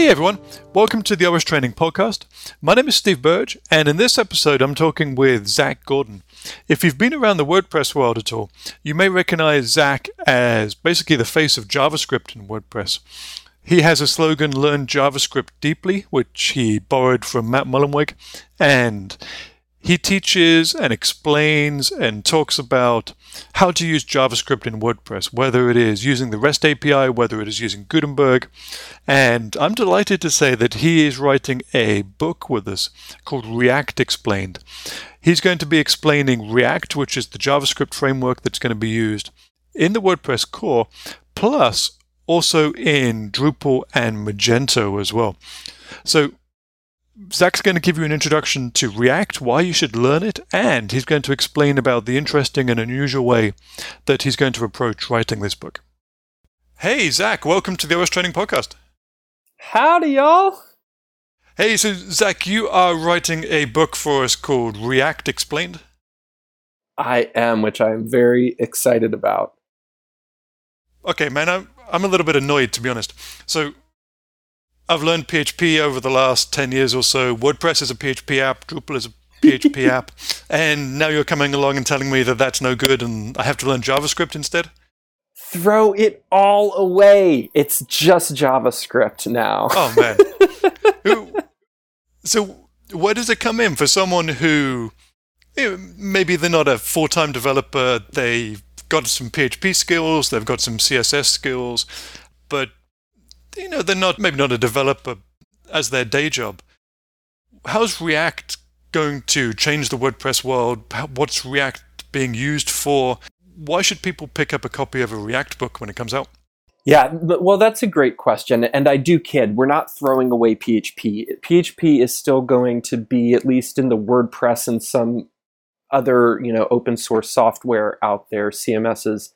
Hey everyone, welcome to the OS Training Podcast. My name is Steve Burge, and in this episode, I'm talking with Zac Gordon. If you've been around the WordPress world at all, you may recognize Zac as basically the face of JavaScript in WordPress. He has a slogan, Learn JavaScript Deeply, which he borrowed from Matt Mullenweg, and he teaches and explains and talks about how to use JavaScript in WordPress, whether it is using the REST API, whether it is using Gutenberg. And I'm delighted to say that he is writing a book with us called React Explained. He's going to be explaining React, which is the JavaScript framework that's going to be used in the WordPress core, plus also in Drupal and Magento as well. So Zac's going to give you an introduction to React, why you should learn it, and he's going to explain about the interesting and unusual way that he's going to approach writing this book. Hey, Zac, welcome to the OS Training Podcast. Howdy, y'all. Hey, so Zac, you are writing a book for us called React Explained. I am, which I am very excited about. Okay, man, I'm, I'm a little bit annoyed, to be honest. So, I've learned PHP over the last 10 years or so. WordPress is a PHP app, Drupal is a PHP app. And now you're coming along and telling me that that's no good and I have to learn JavaScript instead? Throw it all away. It's just JavaScript now. Oh, man. so, where does it come in for someone who maybe they're not a full time developer, they've got some PHP skills, they've got some CSS skills, but you know, they're not maybe not a developer as their day job. How's React going to change the WordPress world? What's React being used for? Why should people pick up a copy of a React book when it comes out? Yeah, well, that's a great question. And I do kid, we're not throwing away PHP. PHP is still going to be, at least in the WordPress and some other, you know, open source software out there, CMSs,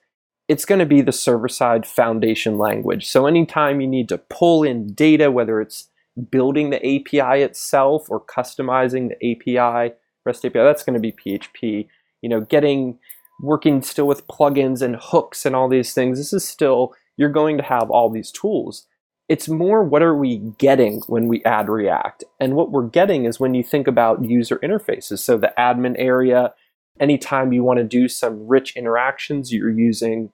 it's going to be the server side foundation language. So anytime you need to pull in data, whether it's building the API itself or customizing the API, REST API, that's going to be PHP. You know, getting working still with plugins and hooks and all these things. This is still you're going to have all these tools. It's more what are we getting when we add React? And what we're getting is when you think about user interfaces. So the admin area, anytime you want to do some rich interactions, you're using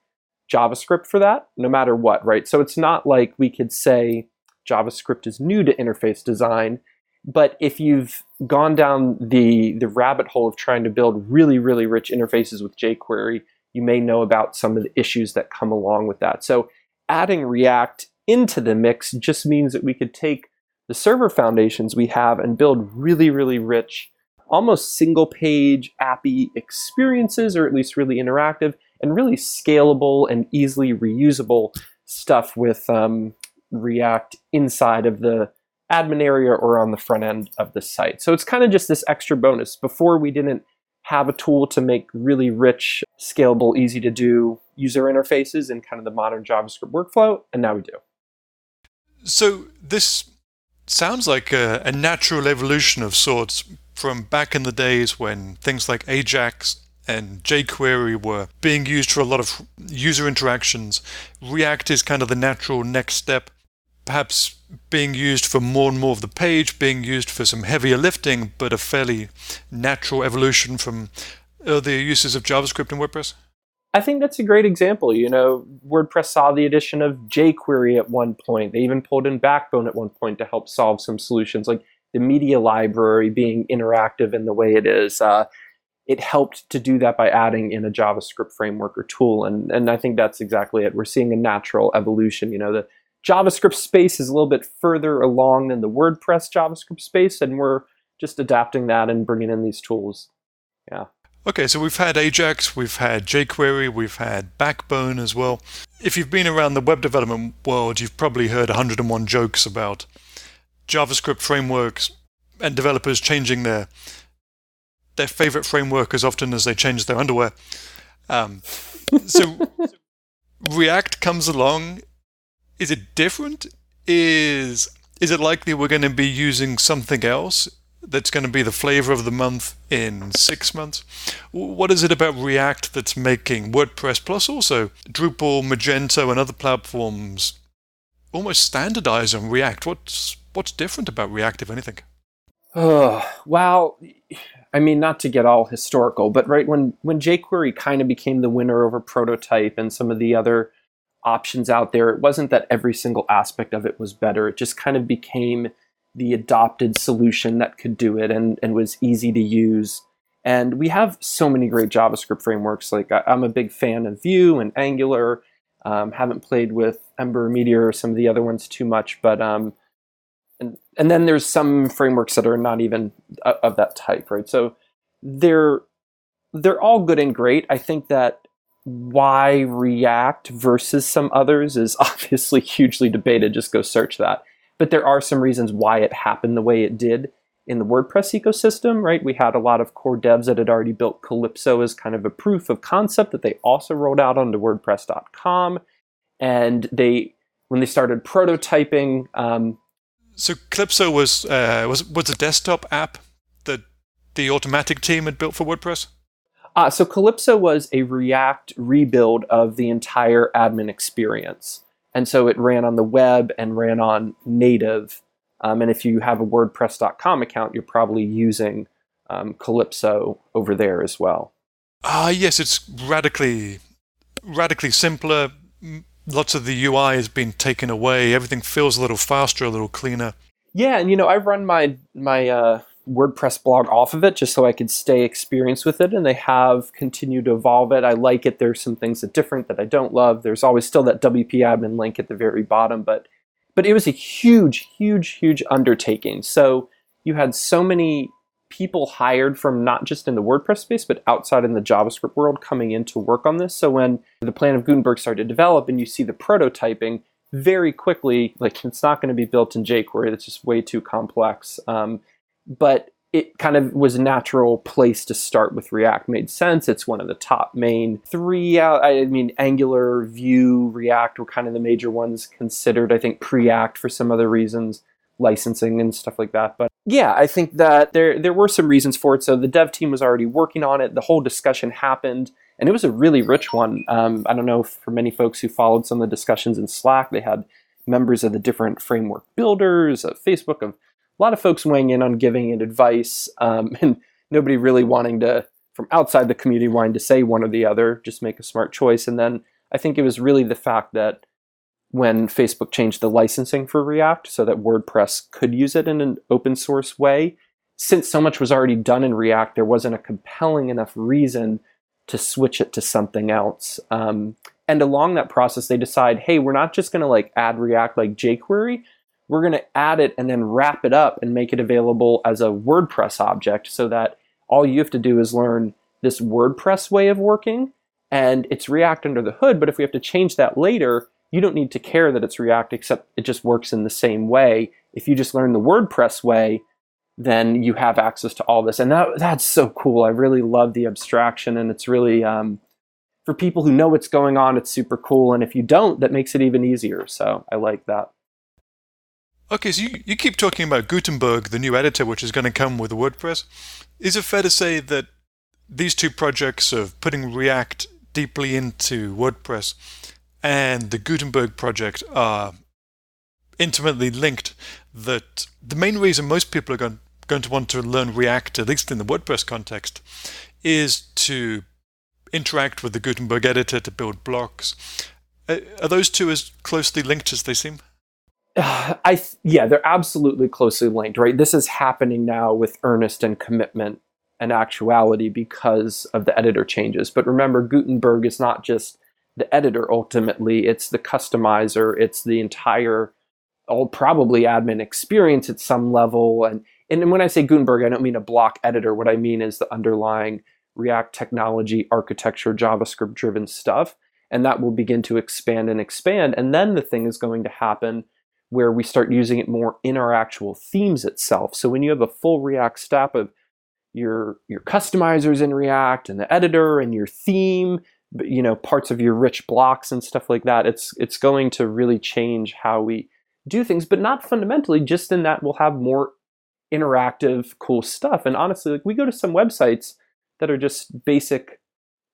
JavaScript for that, no matter what, right? So it's not like we could say JavaScript is new to interface design, but if you've gone down the, the rabbit hole of trying to build really, really rich interfaces with jQuery, you may know about some of the issues that come along with that. So adding React into the mix just means that we could take the server foundations we have and build really, really rich almost single page appy experiences, or at least really interactive, and really scalable and easily reusable stuff with um, React inside of the admin area or on the front end of the site. So it's kind of just this extra bonus. Before we didn't have a tool to make really rich, scalable, easy to do user interfaces in kind of the modern JavaScript workflow, and now we do. So this sounds like a, a natural evolution of sorts from back in the days when things like Ajax and jQuery were being used for a lot of user interactions. React is kind of the natural next step, perhaps being used for more and more of the page, being used for some heavier lifting, but a fairly natural evolution from earlier uses of JavaScript and WordPress? I think that's a great example. You know, WordPress saw the addition of jQuery at one point. They even pulled in Backbone at one point to help solve some solutions. Like the media library being interactive in the way it is. Uh, it helped to do that by adding in a JavaScript framework or tool, and and I think that's exactly it. We're seeing a natural evolution. You know, the JavaScript space is a little bit further along than the WordPress JavaScript space, and we're just adapting that and bringing in these tools. Yeah. Okay, so we've had Ajax, we've had jQuery, we've had Backbone as well. If you've been around the web development world, you've probably heard 101 jokes about JavaScript frameworks and developers changing their their favorite framework as often as they change their underwear. Um, so React comes along. Is it different? Is is it likely we're going to be using something else that's going to be the flavor of the month in six months? What is it about React that's making WordPress plus also Drupal, Magento, and other platforms almost standardize on React. What's what's different about React, if anything? Well, I mean, not to get all historical, but right when when jQuery kind of became the winner over Prototype and some of the other options out there, it wasn't that every single aspect of it was better. It just kind of became the adopted solution that could do it and, and was easy to use. And we have so many great JavaScript frameworks. Like I, am a big fan of Vue and Angular. Um, haven't played with Ember, Meteor, or some of the other ones too much, but um, and then there's some frameworks that are not even of that type, right? So they're they're all good and great. I think that why React versus some others is obviously hugely debated. Just go search that. But there are some reasons why it happened the way it did in the WordPress ecosystem, right? We had a lot of core devs that had already built Calypso as kind of a proof of concept that they also rolled out onto WordPress.com. And they, when they started prototyping, um, so Calypso was uh, was was a desktop app that the Automattic team had built for WordPress. Uh, so Calypso was a React rebuild of the entire admin experience, and so it ran on the web and ran on native. Um, and if you have a WordPress.com account, you're probably using um, Calypso over there as well. Ah, uh, yes, it's radically radically simpler, lots of the UI has been taken away. Everything feels a little faster, a little cleaner. Yeah, and you know, I run my my uh, WordPress blog off of it just so I could stay experienced with it, and they have continued to evolve it. I like it. There's some things that different that I don't love. There's always still that WP admin link at the very bottom, but but it was a huge, huge, huge undertaking. So you had so many people hired from not just in the WordPress space, but outside in the JavaScript world coming in to work on this. So when the plan of Gutenberg started to develop and you see the prototyping, very quickly, like it's not going to be built in jQuery. That's just way too complex. Um, but it kind of was a natural place to start with React. Made sense. It's one of the top main three. Uh, I mean, Angular, Vue, React were kind of the major ones considered. I think Preact for some other reasons licensing and stuff like that. But yeah, I think that there there were some reasons for it. So the dev team was already working on it. The whole discussion happened, and it was a really rich one. Um, I don't know for many folks who followed some of the discussions in Slack, they had members of the different framework builders, of Facebook, of a lot of folks weighing in on giving it advice, um, and nobody really wanting to from outside the community wanting to say one or the other, just make a smart choice. And then I think it was really the fact that when Facebook changed the licensing for React so that WordPress could use it in an open source way. Since so much was already done in React, there wasn't a compelling enough reason to switch it to something else. Um, and along that process, they decide, hey, we're not just going to like add React like jQuery. We're going to add it and then wrap it up and make it available as a WordPress object so that all you have to do is learn this WordPress way of working and it's React under the hood. But if we have to change that later, you don't need to care that it's React, except it just works in the same way. If you just learn the WordPress way, then you have access to all this. And that, that's so cool. I really love the abstraction, and it's really, um, for people who know what's going on, it's super cool. And if you don't, that makes it even easier. So I like that. Okay, so you, you keep talking about Gutenberg, the new editor, which is going to come with WordPress. Is it fair to say that these two projects of putting React deeply into WordPress and the Gutenberg project are intimately linked. That the main reason most people are going, going to want to learn React, at least in the WordPress context, is to interact with the Gutenberg editor to build blocks. Are those two as closely linked as they seem? I th- yeah, they're absolutely closely linked, right? This is happening now with earnest and commitment and actuality because of the editor changes. But remember, Gutenberg is not just the editor ultimately. It's the customizer. It's the entire, all probably admin experience at some level. And and when I say Gutenberg, I don't mean a block editor. What I mean is the underlying React technology, architecture, JavaScript driven stuff. And that will begin to expand and expand. And then the thing is going to happen where we start using it more in our actual themes itself. So when you have a full React stack of your your customizers in React and the editor and your theme you know parts of your rich blocks and stuff like that it's it's going to really change how we do things but not fundamentally just in that we'll have more interactive cool stuff and honestly like we go to some websites that are just basic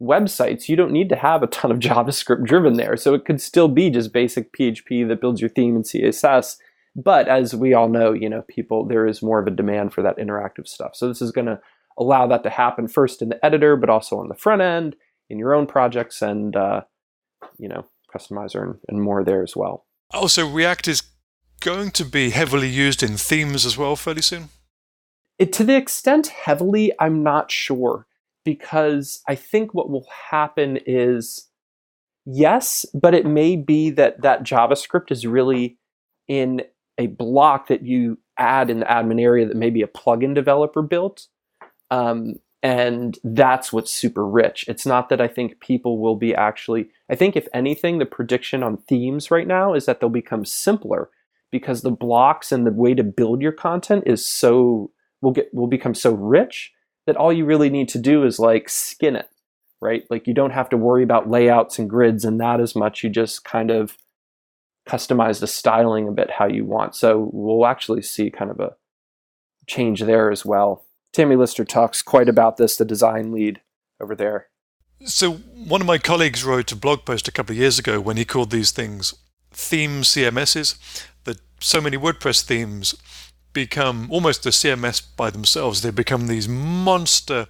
websites, you don't need to have a ton of JavaScript driven there. So it could still be just basic PHP that builds your theme and CSS. But as we all know, you know, people there is more of a demand for that interactive stuff. So this is going to allow that to happen first in the editor, but also on the front end in your own projects and uh, you know customizer and, and more there as well. Also, React is going to be heavily used in themes as well fairly soon. It, to the extent heavily, I'm not sure because I think what will happen is yes, but it may be that that JavaScript is really in a block that you add in the admin area that maybe a plugin developer built. Um, and that's what's super rich. It's not that I think people will be actually, I think if anything, the prediction on themes right now is that they'll become simpler because the blocks and the way to build your content is so, will get, will become so rich that all you really need to do is like skin it, right? Like you don't have to worry about layouts and grids and that as much. You just kind of customize the styling a bit how you want. So we'll actually see kind of a change there as well. Tammie Lister talks quite about this, the design lead over there. So one of my colleagues wrote a blog post a couple of years ago when he called these things theme CMSs, that so many WordPress themes become almost a CMS by themselves. They become these monster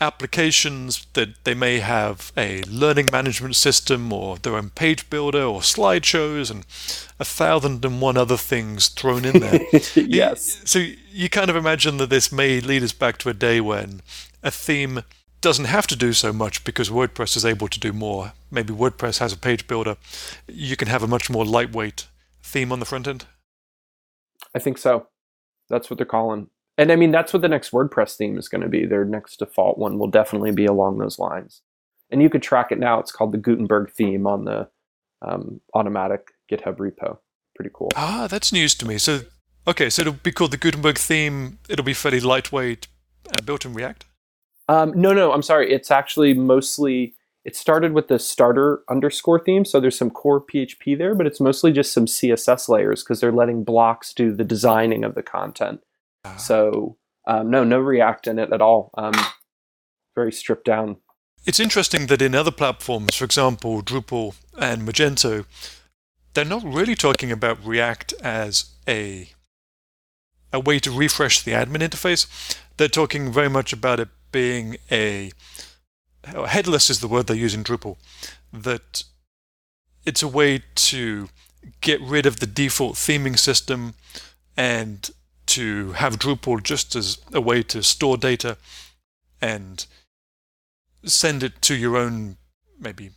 applications that they may have a learning management system or their own page builder or slideshows and a thousand and one other things thrown in there. yes. So you kind of imagine that this may lead us back to a day when a theme doesn't have to do so much because WordPress is able to do more. Maybe WordPress has a page builder. You can have a much more lightweight theme on the front end. I think so. That's what they're calling and I mean, that's what the next WordPress theme is going to be. Their next default one will definitely be along those lines. And you could track it now. It's called the Gutenberg theme on the um, Automattic GitHub repo. Pretty cool. Ah, that's news to me. So, okay, so it'll be called the Gutenberg theme. It'll be fairly lightweight and built in React? Um, no, no, I'm sorry. It's actually mostly, it started with the starter underscore theme. So there's some core PHP there, but it's mostly just some CSS layers because they're letting blocks do the designing of the content. Ah. So um, no, no React in it at all. Um, very stripped down. It's interesting that in other platforms, for example, Drupal and Magento, they're not really talking about React as a a way to refresh the admin interface. They're talking very much about it being a headless is the word they use in Drupal. That it's a way to get rid of the default theming system and to have Drupal just as a way to store data and send it to your own maybe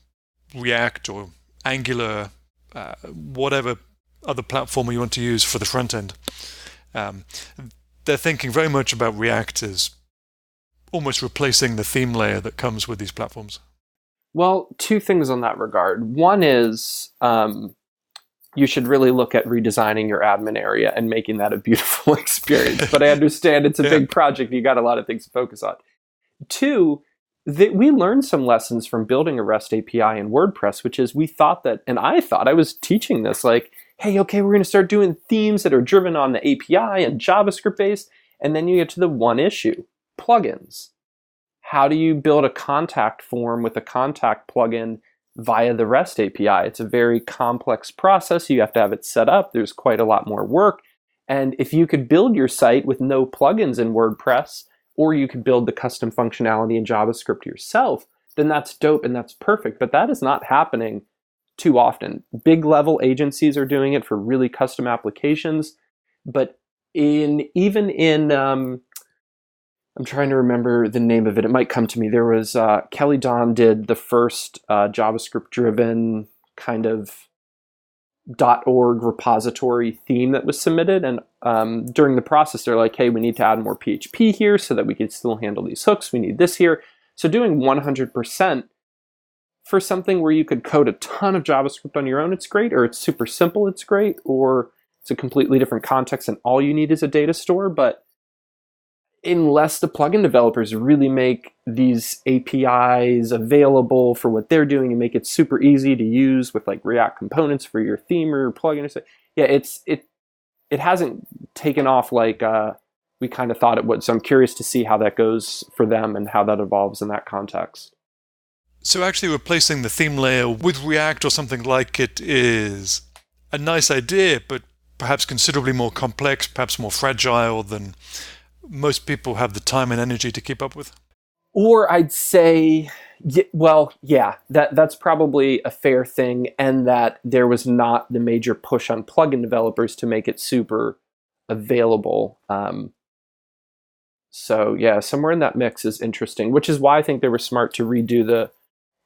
React or Angular, uh, whatever other platform you want to use for the front end. Um, they're thinking very much about React as almost replacing the theme layer that comes with these platforms. Well, two things on that regard. One is um, you should really look at redesigning your admin area and making that a beautiful experience. but I understand it's a yeah. big project. You got a lot of things to focus on. Two, that we learned some lessons from building a REST API in WordPress, which is we thought that, and I thought I was teaching this like, hey, okay, we're going to start doing themes that are driven on the API and JavaScript based. And then you get to the one issue plugins. How do you build a contact form with a contact plugin via the REST API. It's a very complex process. You have to have it set up. There's quite a lot more work. And if you could build your site with no plugins in WordPress, or you could build the custom functionality in JavaScript yourself, then that's dope and that's perfect. But that is not happening too often. Big level agencies are doing it for really custom applications, but in even in um, I'm trying to remember the name of it. It might come to me. There was uh, Kelly Dwan did the first uh, JavaScript driven kind of .org repository theme that was submitted, and um, during the process, they're like, "Hey, we need to add more PHP here so that we can still handle these hooks. We need this here." So doing 100% for something where you could code a ton of JavaScript on your own, it's great, or it's super simple, it's great, or it's a completely different context and all you need is a data store, but unless the plugin developers really make these APIs available for what they're doing and make it super easy to use with like React components for your theme or your plugin. Yeah, it's it it hasn't taken off like uh, we kind of thought it would. So I'm curious to see how that goes for them and how that evolves in that context. So actually replacing the theme layer with React or something like it is a nice idea, but perhaps considerably more complex, perhaps more fragile than most people have the time and energy to keep up with. Or I'd say well, yeah, that that's probably a fair thing, and that there was not the major push on plugin developers to make it super available. Um, so yeah, somewhere in that mix is interesting, which is why I think they were smart to redo the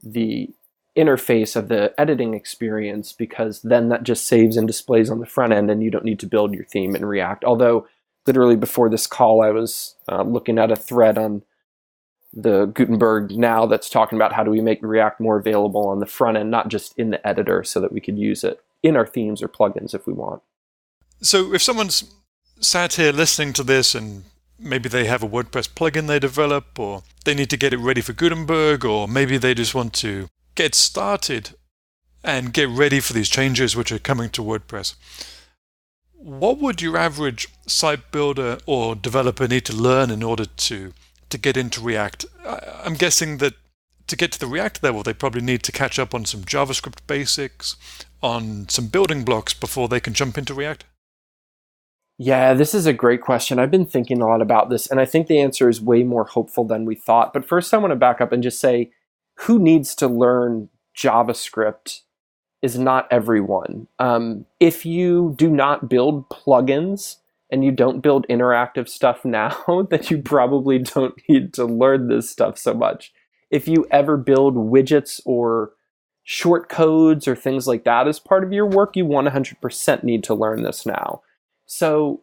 the interface of the editing experience because then that just saves and displays on the front end, and you don't need to build your theme in React. Although, literally before this call, I was uh, looking at a thread on the Gutenberg now that's talking about how do we make React more available on the front end, not just in the editor, so that we could use it in our themes or plugins if we want. So if someone's sat here listening to this and maybe they have a WordPress plugin they develop, or they need to get it ready for Gutenberg, or maybe they just want to get started and get ready for these changes which are coming to WordPress. What would your average site builder or developer need to learn in order to to get into React. I'm guessing that to get to the React level, they probably need to catch up on some JavaScript basics, on some building blocks before they can jump into React. Yeah, this is a great question. I've been thinking a lot about this, and I think the answer is way more hopeful than we thought. But first, I want to back up and just say who needs to learn JavaScript is not everyone. Um, if you do not build plugins, and you don't build interactive stuff now, that you probably don't need to learn this stuff so much. If you ever build widgets or short codes or things like that as part of your work, you 100% need to learn this now. So,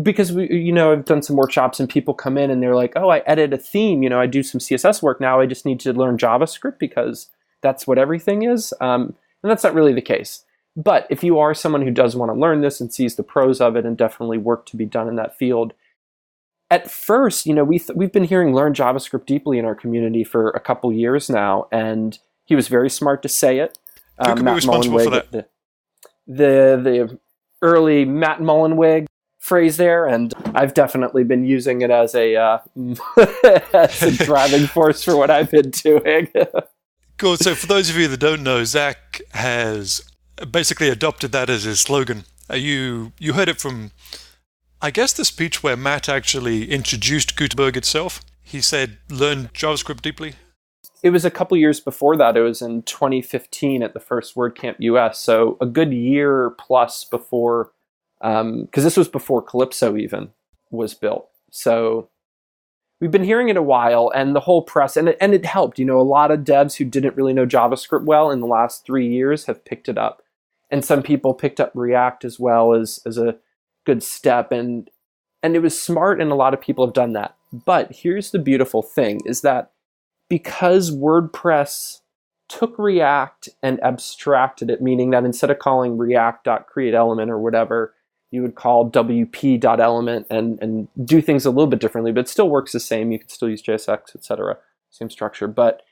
because we, you know, I've done some workshops and people come in and they're like, oh, I edit a theme, you know, I do some CSS work now, I just need to learn JavaScript because that's what everything is. Um, and that's not really the case. But if you are someone who does want to learn this and sees the pros of it and definitely work to be done in that field, at first, you know, we th- we've been hearing learn JavaScript deeply in our community for a couple years now, and he was very smart to say it. Who um, Matt responsible Mullenweg, for that? The, the the early Matt Mullenweg phrase there, and I've definitely been using it as a uh, as a driving force for what I've been doing. cool. So, for those of you that don't know, Zac has basically adopted that as his slogan. Uh, you you heard it from, I guess, the speech where Matt actually introduced Gutenberg itself. He said, "Learn JavaScript deeply." It was a couple years before that. It was in 2015 at the first WordCamp US, so a good year plus before, because um, this was before Calypso even was built. So we've been hearing it a while, and the whole press, and it, and it helped. You know, a lot of devs who didn't really know JavaScript well in the last three years have picked it up and some people picked up React as well as as a good step and and it was smart and a lot of people have done that. But here's the beautiful thing is that because WordPress took React and abstracted it, meaning that instead of calling react.createElement or whatever, you would call wp.element and, and do things a little bit differently, but it still works the same. You can still use JSX, etc. Same structure. But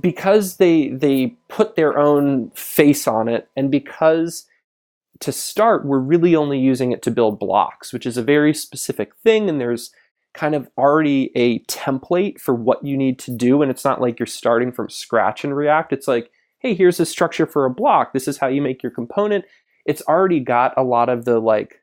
because they they put their own face on it and because to start we're really only using it to build blocks which is a very specific thing and there's kind of already a template for what you need to do and it's not like you're starting from scratch in react it's like hey here's a structure for a block this is how you make your component it's already got a lot of the like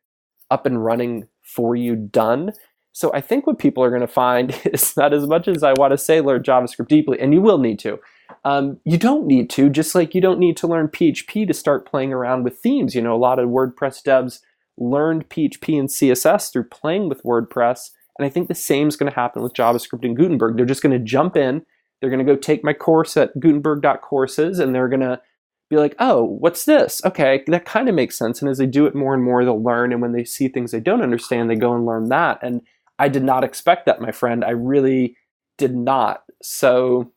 up and running for you done so I think what people are going to find is that as much as I want to say learn JavaScript deeply, and you will need to, um, you don't need to, just like you don't need to learn PHP to start playing around with themes. You know, a lot of WordPress devs learned PHP and CSS through playing with WordPress. And I think the same is going to happen with JavaScript and Gutenberg. They're just going to jump in, they're going to go take my course at gutenberg.courses, and they're going to be like, oh, what's this? Okay, that kind of makes sense. And as they do it more and more, they'll learn. And when they see things they don't understand, they go and learn that. And I did not expect that, my friend. I really did not. So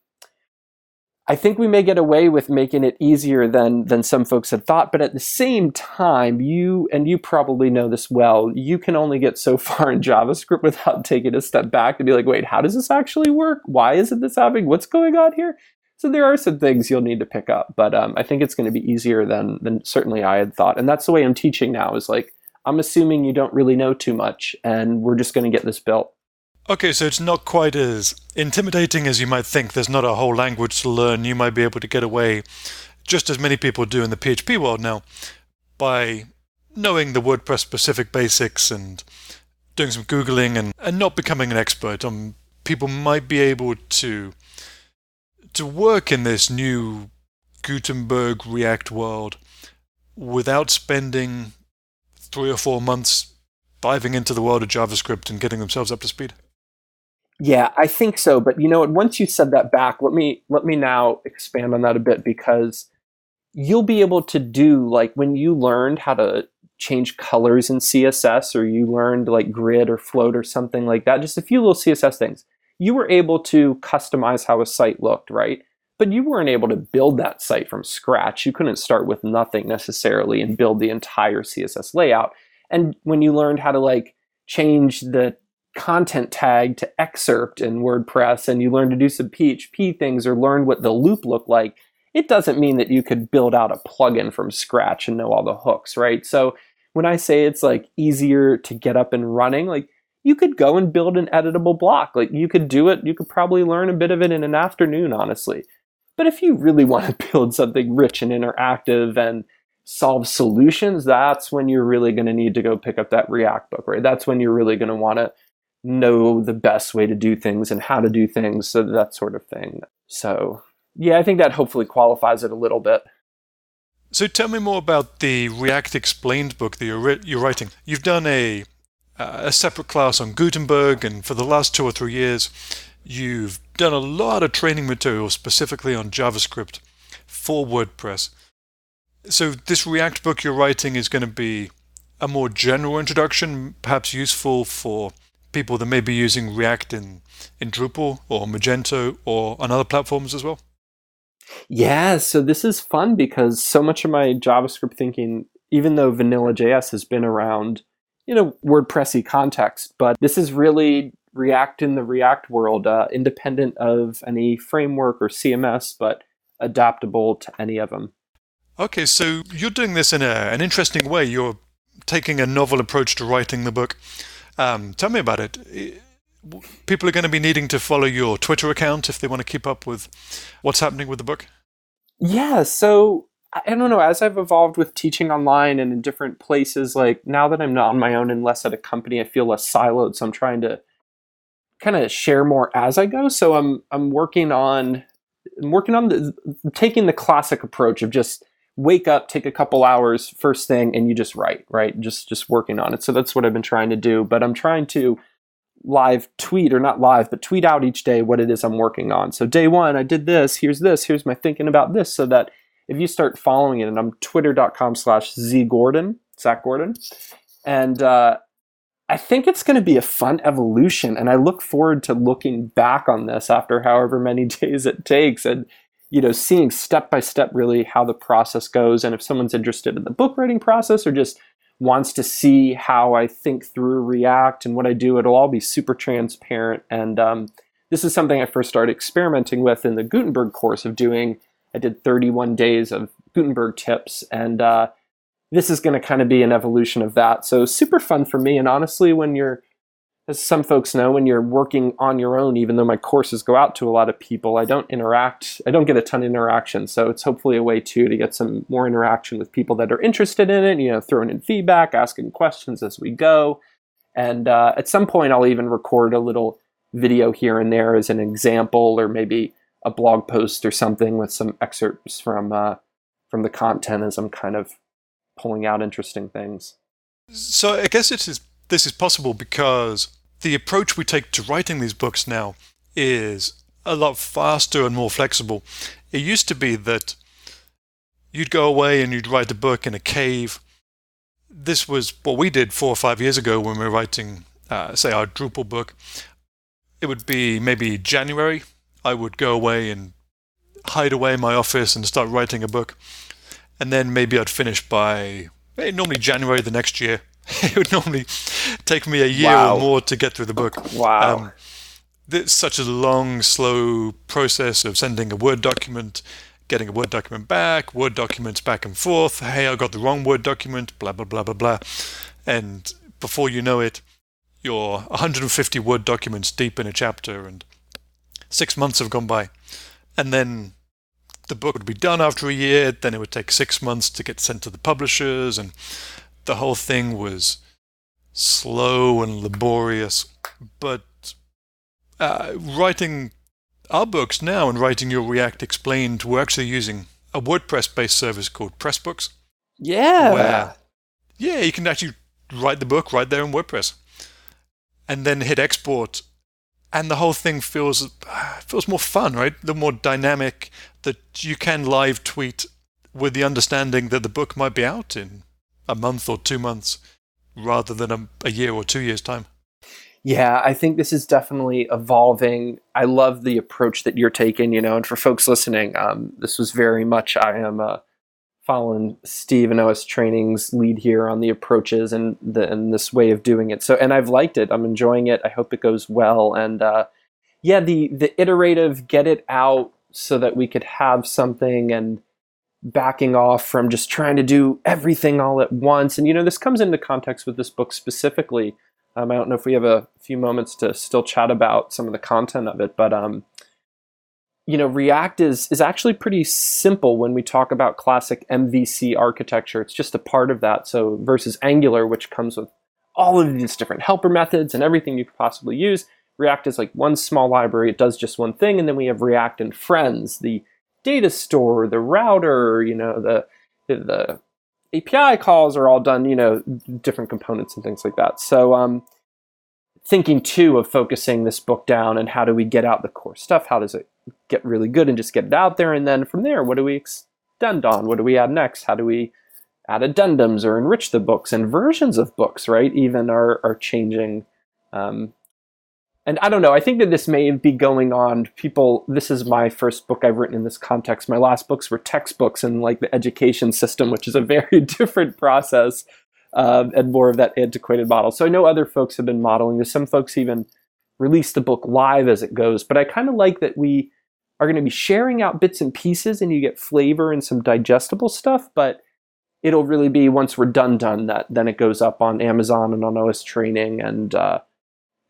I think we may get away with making it easier than than some folks had thought, but at the same time, you and you probably know this well, you can only get so far in JavaScript without taking a step back to be like, wait, how does this actually work? Why isn't this happening? What's going on here? So there are some things you'll need to pick up, but um, I think it's going to be easier than than certainly I had thought, and that's the way I'm teaching now. Is like I'm assuming you don't really know too much, and we're just going to get this built. Okay, so it's not quite as intimidating as you might think. There's not a whole language to learn. You might be able to get away, just as many people do in the PHP world now, by knowing the WordPress specific basics and doing some Googling and, and not becoming an expert. Um, people might be able to to work in this new Gutenberg React world without spending three or four months diving into the world of JavaScript and getting themselves up to speed? Yeah, I think so. But you know what? Once you said that back, let me let me now expand on that a bit because you'll be able to do like when you learned how to change colors in CSS or you learned like grid or float or something like that, just a few little CSS things, you were able to customize how a site looked, right? But you weren't able to build that site from scratch. You couldn't start with nothing necessarily and build the entire CSS layout. And when you learned how to like change the content tag to excerpt in WordPress and you learned to do some PHP things or learned what the loop looked like, it doesn't mean that you could build out a plugin from scratch and know all the hooks, right? So when I say it's like easier to get up and running, like you could go and build an editable block. Like you could do it, you could probably learn a bit of it in an afternoon, honestly. But if you really want to build something rich and interactive and solve solutions, that's when you're really going to need to go pick up that React book, right? That's when you're really going to want to know the best way to do things and how to do things, so that sort of thing. So, yeah, I think that hopefully qualifies it a little bit. So, tell me more about the React Explained book that you're, you're writing. You've done a uh, a separate class on Gutenberg, and for the last two or three years, you've done a lot of training material specifically on JavaScript for WordPress. So, this React book you're writing is going to be a more general introduction, perhaps useful for people that may be using React in, in Drupal or Magento or on other platforms as well? Yeah, so this is fun because so much of my JavaScript thinking, even though vanilla JS has been around, you know, WordPressy context, but this is really React in the React world, uh, independent of any framework or CMS, but adaptable to any of them. Okay, so you're doing this in a, an interesting way. You're taking a novel approach to writing the book. Um, tell me about it. People are going to be needing to follow your Twitter account if they want to keep up with what's happening with the book. Yeah, so I don't know. As I've evolved with teaching online and in different places, like now that I'm not on my own and less at a company, I feel less siloed. So I'm trying to kind of share more as I go. So I'm I'm working on I'm working on the taking the classic approach of just wake up, take a couple hours first thing, and you just write, right? Just just working on it. So that's what I've been trying to do. But I'm trying to live tweet or not live, but tweet out each day what it is I'm working on. So day one, I did this. Here's this. Here's my thinking about this. So that if you start following it, and I'm twitter.com slash z gordon, Zac Gordon, and uh, I think it's going to be a fun evolution, and I look forward to looking back on this after however many days it takes and you know, seeing step by step really how the process goes. And if someone's interested in the book writing process or just wants to see how I think through React and what I do, it'll all be super transparent. And um, this is something I first started experimenting with in the Gutenberg course of doing. I did 31 days of Gutenberg tips, and uh, this is going to kind of be an evolution of that. So super fun for me. And honestly, when you're as some folks know, when you're working on your own, even though my courses go out to a lot of people, I don't interact, I don't get a ton of interaction. So it's hopefully a way too to get some more interaction with people that are interested in it, you know, throwing in feedback, asking questions as we go. And uh, at some point, I'll even record a little video here and there as an example, or maybe a blog post or something with some excerpts from uh, from the content as I'm kind of pulling out interesting things. So I guess it is this is possible because the approach we take to writing these books now is a lot faster and more flexible. It used to be that you'd go away and you'd write a book in a cave. This was what we did four or five years ago when we were writing, uh, say, our Drupal book. It would be maybe January. I would go away and hide away in my office and start writing a book. And then maybe I'd finish by eh, normally January the next year. it would normally take me a year wow. or more to get through the book. Wow. Um, it's such a long, slow process of sending a Word document, getting a Word document back, Word documents back and forth. Hey, I got the wrong Word document, blah, blah, blah, blah, blah. And before you know it, you're 150 word documents deep in a chapter and six months have gone by. And then the book would be done after a year, then it would take six months to get sent to the publishers, and the whole thing was slow and laborious. But uh, writing our books now and writing your React Explained, we're actually using a WordPress based service called Pressbooks. Yeah. Where, yeah, you can actually write the book right there in WordPress and then hit export. And the whole thing feels feels more fun, right? The more dynamic that you can live tweet with the understanding that the book might be out in a month or two months rather than a, a year or two years' time. Yeah, I think this is definitely evolving. I love the approach that you're taking, you know, and for folks listening, um, this was very much, I am uh, following Steve and OS Training's lead here on the approaches and, the, and this way of doing it. So, and I've liked it. I'm enjoying it. I hope it goes well. And uh, yeah, the, the iterative get it out so that we could have something and backing off from just trying to do everything all at once. And, you know, this comes into context with this book specifically um, I don't know if we have a few moments to still chat about some of the content of it, but um, you know, React is is actually pretty simple when we talk about classic MVC architecture. It's just a part of that. So versus Angular, which comes with all of these different helper methods and everything you could possibly use. React is like one small library. It does just one thing, and then we have React and Friends, the data store, the router, you know, the the API calls are all done, you know, different components and things like that. So, um, thinking too of focusing this book down and how do we get out the core stuff? How does it get really good and just get it out there? And then from there, what do we extend on? What do we add next? How do we add addendums or enrich the books and versions of books, right? Even are, are changing um, and I don't know, I think that this may be going on. People, this is my first book I've written in this context. My last books were textbooks and like the education system, which is a very different process um, and more of that antiquated model. So I know other folks have been modeling this. Some folks even release the book live as it goes. But I kind of like that we are going to be sharing out bits and pieces and you get flavor and some digestible stuff. But it'll really be once we're done, done that then it goes up on Amazon and on OS Training and, uh,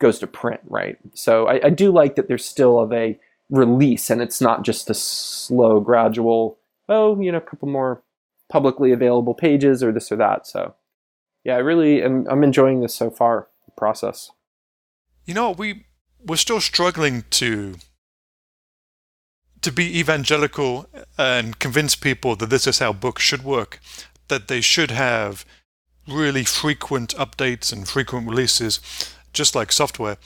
goes to print, right? So I, I do like that there's still of a release and it's not just a slow, gradual, oh, you know, a couple more publicly available pages or this or that. So yeah, I really am I'm enjoying this so far, the process. You know, we we're still struggling to to be evangelical and convince people that this is how books should work, that they should have really frequent updates and frequent releases just like software,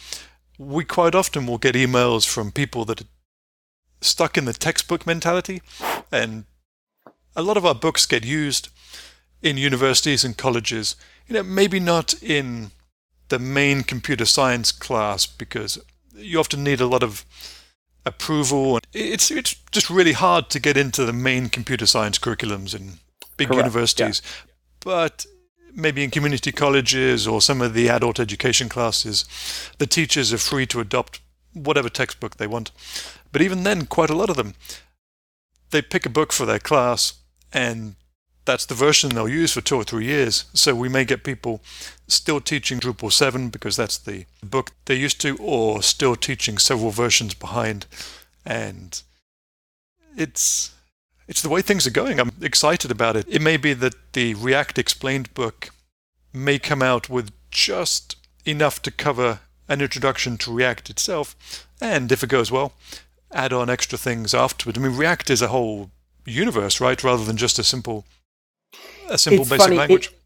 we quite often will get emails from people that are stuck in the textbook mentality. And a lot of our books get used in universities and colleges. You know, maybe not in the main computer science class because you often need a lot of approval. And it's it's just really hard to get into the main computer science curriculums in big Correct. universities. Yeah. But maybe in community colleges or some of the adult education classes, the teachers are free to adopt whatever textbook they want. But even then, quite a lot of them, they pick a book for their class and that's the version they'll use for two or three years. So we may get people still teaching Drupal 7 because that's the book they're used to, or still teaching several versions behind. And it's it's the way things are going. I'm excited about it. It may be that the React Explained book may come out with just enough to cover an introduction to React itself, and if it goes well, add on extra things afterwards. I mean, React is a whole universe, right? Rather than just a simple, a simple it's basic funny. language. It,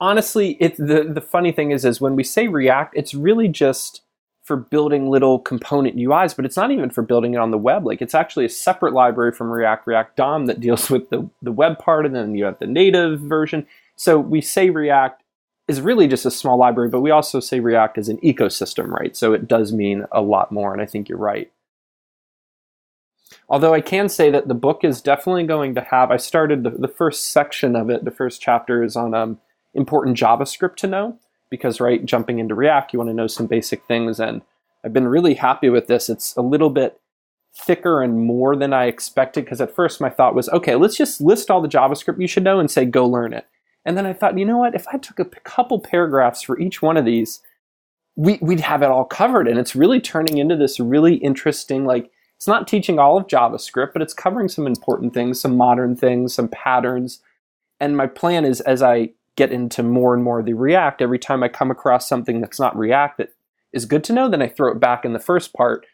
honestly, it the the funny thing is, is when we say React, it's really just for building little component UIs, but it's not even for building it on the web. Like it's actually a separate library from React, React DOM that deals with the, the web part, and then you have the native version. So we say React is really just a small library, but we also say React is an ecosystem, right? So it does mean a lot more, and I think you're right. Although I can say that the book is definitely going to have, I started the, the first section of it, the first chapter is on um, important JavaScript to know because right jumping into react you want to know some basic things and i've been really happy with this. It's a little bit thicker and more than i expected because at first my thought was okay let's just list all the javascript you should know and say go learn it. And then i thought you know what? If i took a couple paragraphs for each one of these we, we'd have it all covered. And it's really turning into this really interesting, like, it's not teaching all of JavaScript, but it's covering some important things, some modern things, some patterns. And my plan is as I get into more and more of the React, every time I come across something that's not React that is good to know, then I throw it back in the first part.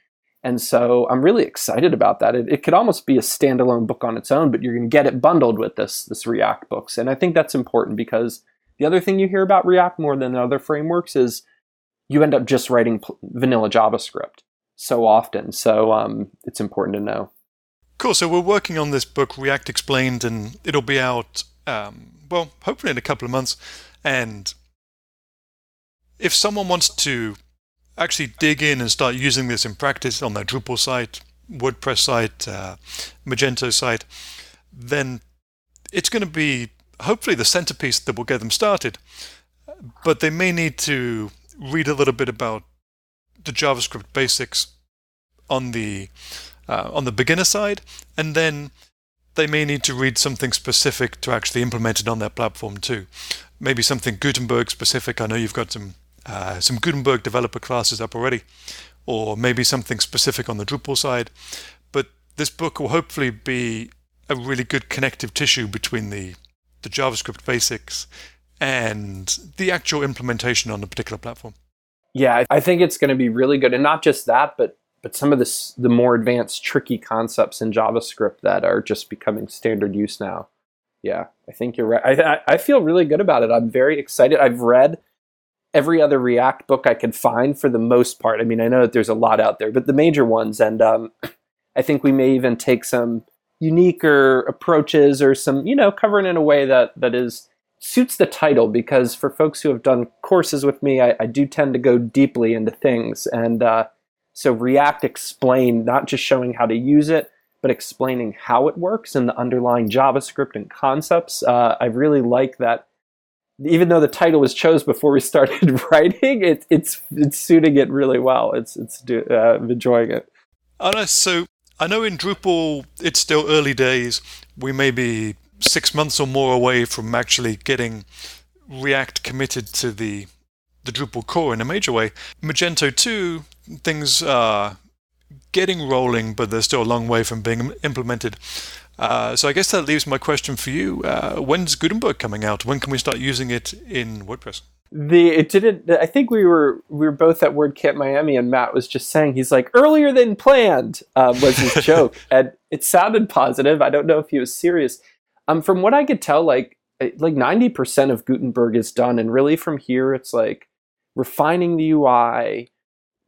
And so I'm really excited about that. It, it could almost be a standalone book on its own, but you're going to get it bundled with this this React books. And I think that's important because the other thing you hear about React more than other frameworks is you end up just writing vanilla JavaScript so often. So um, it's important to know. Cool. So we're working on this book, React Explained, and it'll be out, um, well, hopefully in a couple of months. And if someone wants to actually dig in and start using this in practice on their Drupal site, WordPress site, uh, Magento site, then it's going to be hopefully the centerpiece that will get them started. But they may need to read a little bit about the JavaScript basics on the uh, on the beginner side, and then they may need to read something specific to actually implement it on their platform too. Maybe something Gutenberg specific. I know you've got some uh, some Gutenberg developer classes up already, or maybe something specific on the Drupal side. But this book will hopefully be a really good connective tissue between the the JavaScript basics and the actual implementation on a particular platform. Yeah, I think it's going to be really good, and not just that, but but some of the the more advanced, tricky concepts in JavaScript that are just becoming standard use now. Yeah, I think you're right. I I feel really good about it. I'm very excited. I've read every other React book I could find for the most part. I mean, I know that there's a lot out there, but the major ones, and um, I think we may even take some unique or approaches or some, you know, covering in a way that that is suits the title because for folks who have done courses with me, I, I do tend to go deeply into things. And uh, so React explained, not just showing how to use it, but explaining how it works and the underlying JavaScript and concepts. Uh, I really like that. Even though the title was chose before we started writing, it, it's it's suiting it really well. It's it's do, uh, enjoying it. Nice. So I know in Drupal it's still early days. We may be six months or more away from actually getting React committed to the the Drupal core in a major way. Magento 2, things are getting rolling, but they're still a long way from being implemented. Uh, so I guess that leaves my question for you. Uh, when's Gutenberg coming out? When can we start using it in WordPress? The it didn't. I think we were we were both at WordCamp Miami, and Matt was just saying he's like earlier than planned uh, was his joke, and it sounded positive. I don't know if he was serious. Um, from what I could tell, like eh, like ninety percent of Gutenberg is done, and really from here, it's like refining the UI,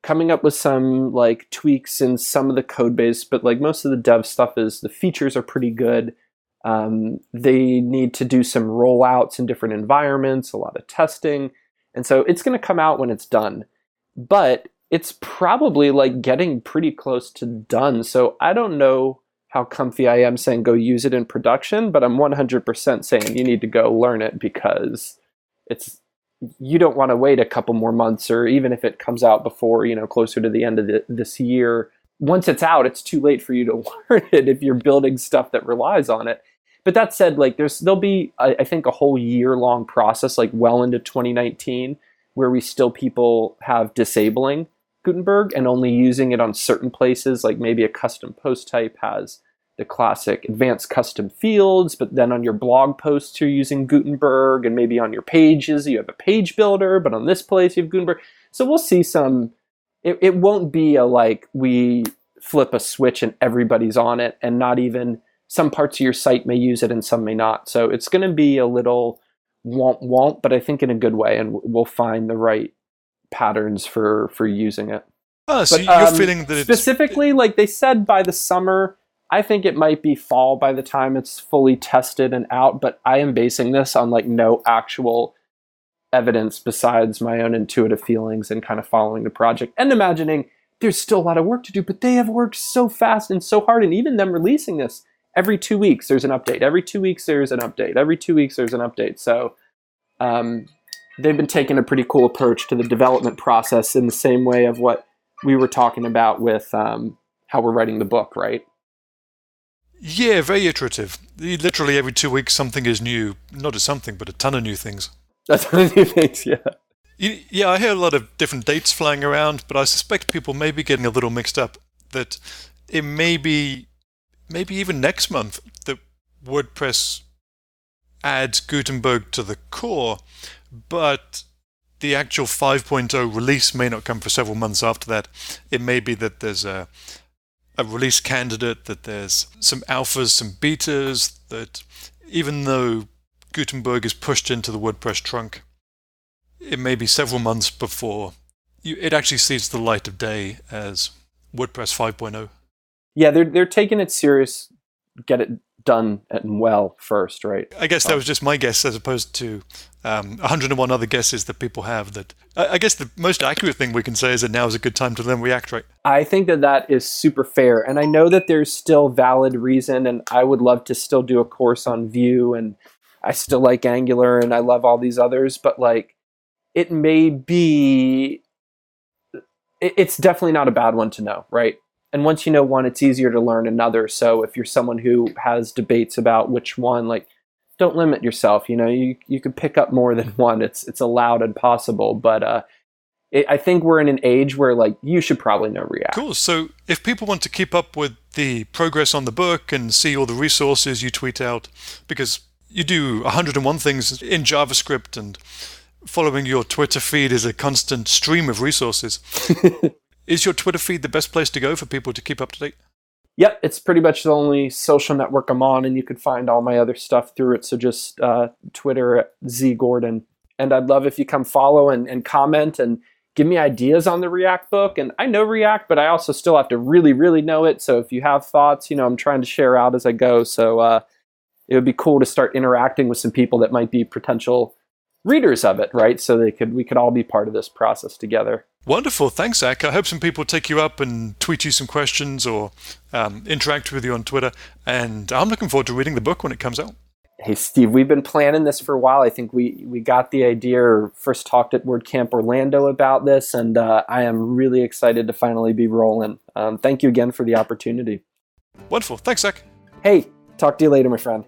coming up with some like tweaks in some of the code base. But like most of the dev stuff is the features are pretty good. Um, they need to do some rollouts in different environments, a lot of testing, and so it's going to come out when it's done. But it's probably like getting pretty close to done. So I don't know how comfy I am saying go use it in production, but I'm 100% saying you need to go learn it because it's you don't want to wait a couple more months or even if it comes out before, you know, closer to the end of the, this year. Once it's out, it's too late for you to learn it if you're building stuff that relies on it. But that said, like there's there'll be I, I think a whole year long process like well into 2019 where we still people have disabling Gutenberg and only using it on certain places, like maybe a custom post type has the classic advanced custom fields, but then on your blog posts you're using Gutenberg, and maybe on your pages you have a page builder, but on this place you have Gutenberg. So we'll see some. It, it won't be a like we flip a switch and everybody's on it, and not even some parts of your site may use it and some may not. So it's going to be a little won't won't, but I think in a good way, and we'll find the right patterns for for using it. Oh, so but, you're um, feeling that specifically, like they said, by the summer. I think it might be fall by the time it's fully tested and out, but I am basing this on like no actual evidence besides my own intuitive feelings and kind of following the project and imagining there's still a lot of work to do, but they have worked so fast and so hard. And even them releasing this every two weeks, there's an update. Every two weeks, there's an update. Every two weeks, there's an update. So um, they've been taking a pretty cool approach to the development process in the same way of what we were talking about with um, how we're writing the book, right? Yeah, very iterative. Literally every two weeks, something is new. Not a something, but a ton of new things. A ton of new things, yeah. Yeah, I hear a lot of different dates flying around, but I suspect people may be getting a little mixed up. That it may be, maybe even next month, that WordPress adds Gutenberg to the core, but the actual 5.0 release may not come for several months after that. It may be that there's a a release candidate, that there's some alphas, some betas, that even though Gutenberg is pushed into the WordPress trunk, it may be several months before you, it actually sees the light of day as WordPress 5.0. Yeah, they're they're taking it serious, get it done and well first, right? I guess that was just my guess as opposed to um, 101 other guesses that people have. That I guess the most accurate thing we can say is that now is a good time to learn React, right? I think that that is super fair, and I know that there's still valid reason, and I would love to still do a course on Vue, and I still like Angular, and I love all these others, but like it may be. It's definitely not a bad one to know, right? And once you know one it's easier to learn another so if you're someone who has debates about which one like don't limit yourself you know you you can pick up more than one it's it's allowed and possible but uh it, I think we're in an age where like you should probably know React. Cool. So if people want to keep up with the progress on the book and see all the resources you tweet out, because you do 101 things in JavaScript and following your Twitter feed is a constant stream of resources. Is your Twitter feed the best place to go for people to keep up to date? Yep, it's pretty much the only social network I'm on, and you can find all my other stuff through it. So just uh, Twitter at Z Gordon. And I'd love if you come follow and, and comment and give me ideas on the React book. And I know React, but I also still have to really, really know it. So if you have thoughts, you know, I'm trying to share out as I go. So uh, it would be cool to start interacting with some people that might be potential readers of it, right? So they could we could all be part of this process together. Wonderful. Thanks, Zac. I hope some people take you up and tweet you some questions or um, interact with you on Twitter. And I'm looking forward to reading the book when it comes out. Hey, Steve, we've been planning this for a while. I think we, we got the idea or first talked at WordCamp Orlando about this, and uh, I am really excited to finally be rolling. Um, thank you again for the opportunity. Wonderful. Thanks, Zac. Hey, talk to you later, my friend.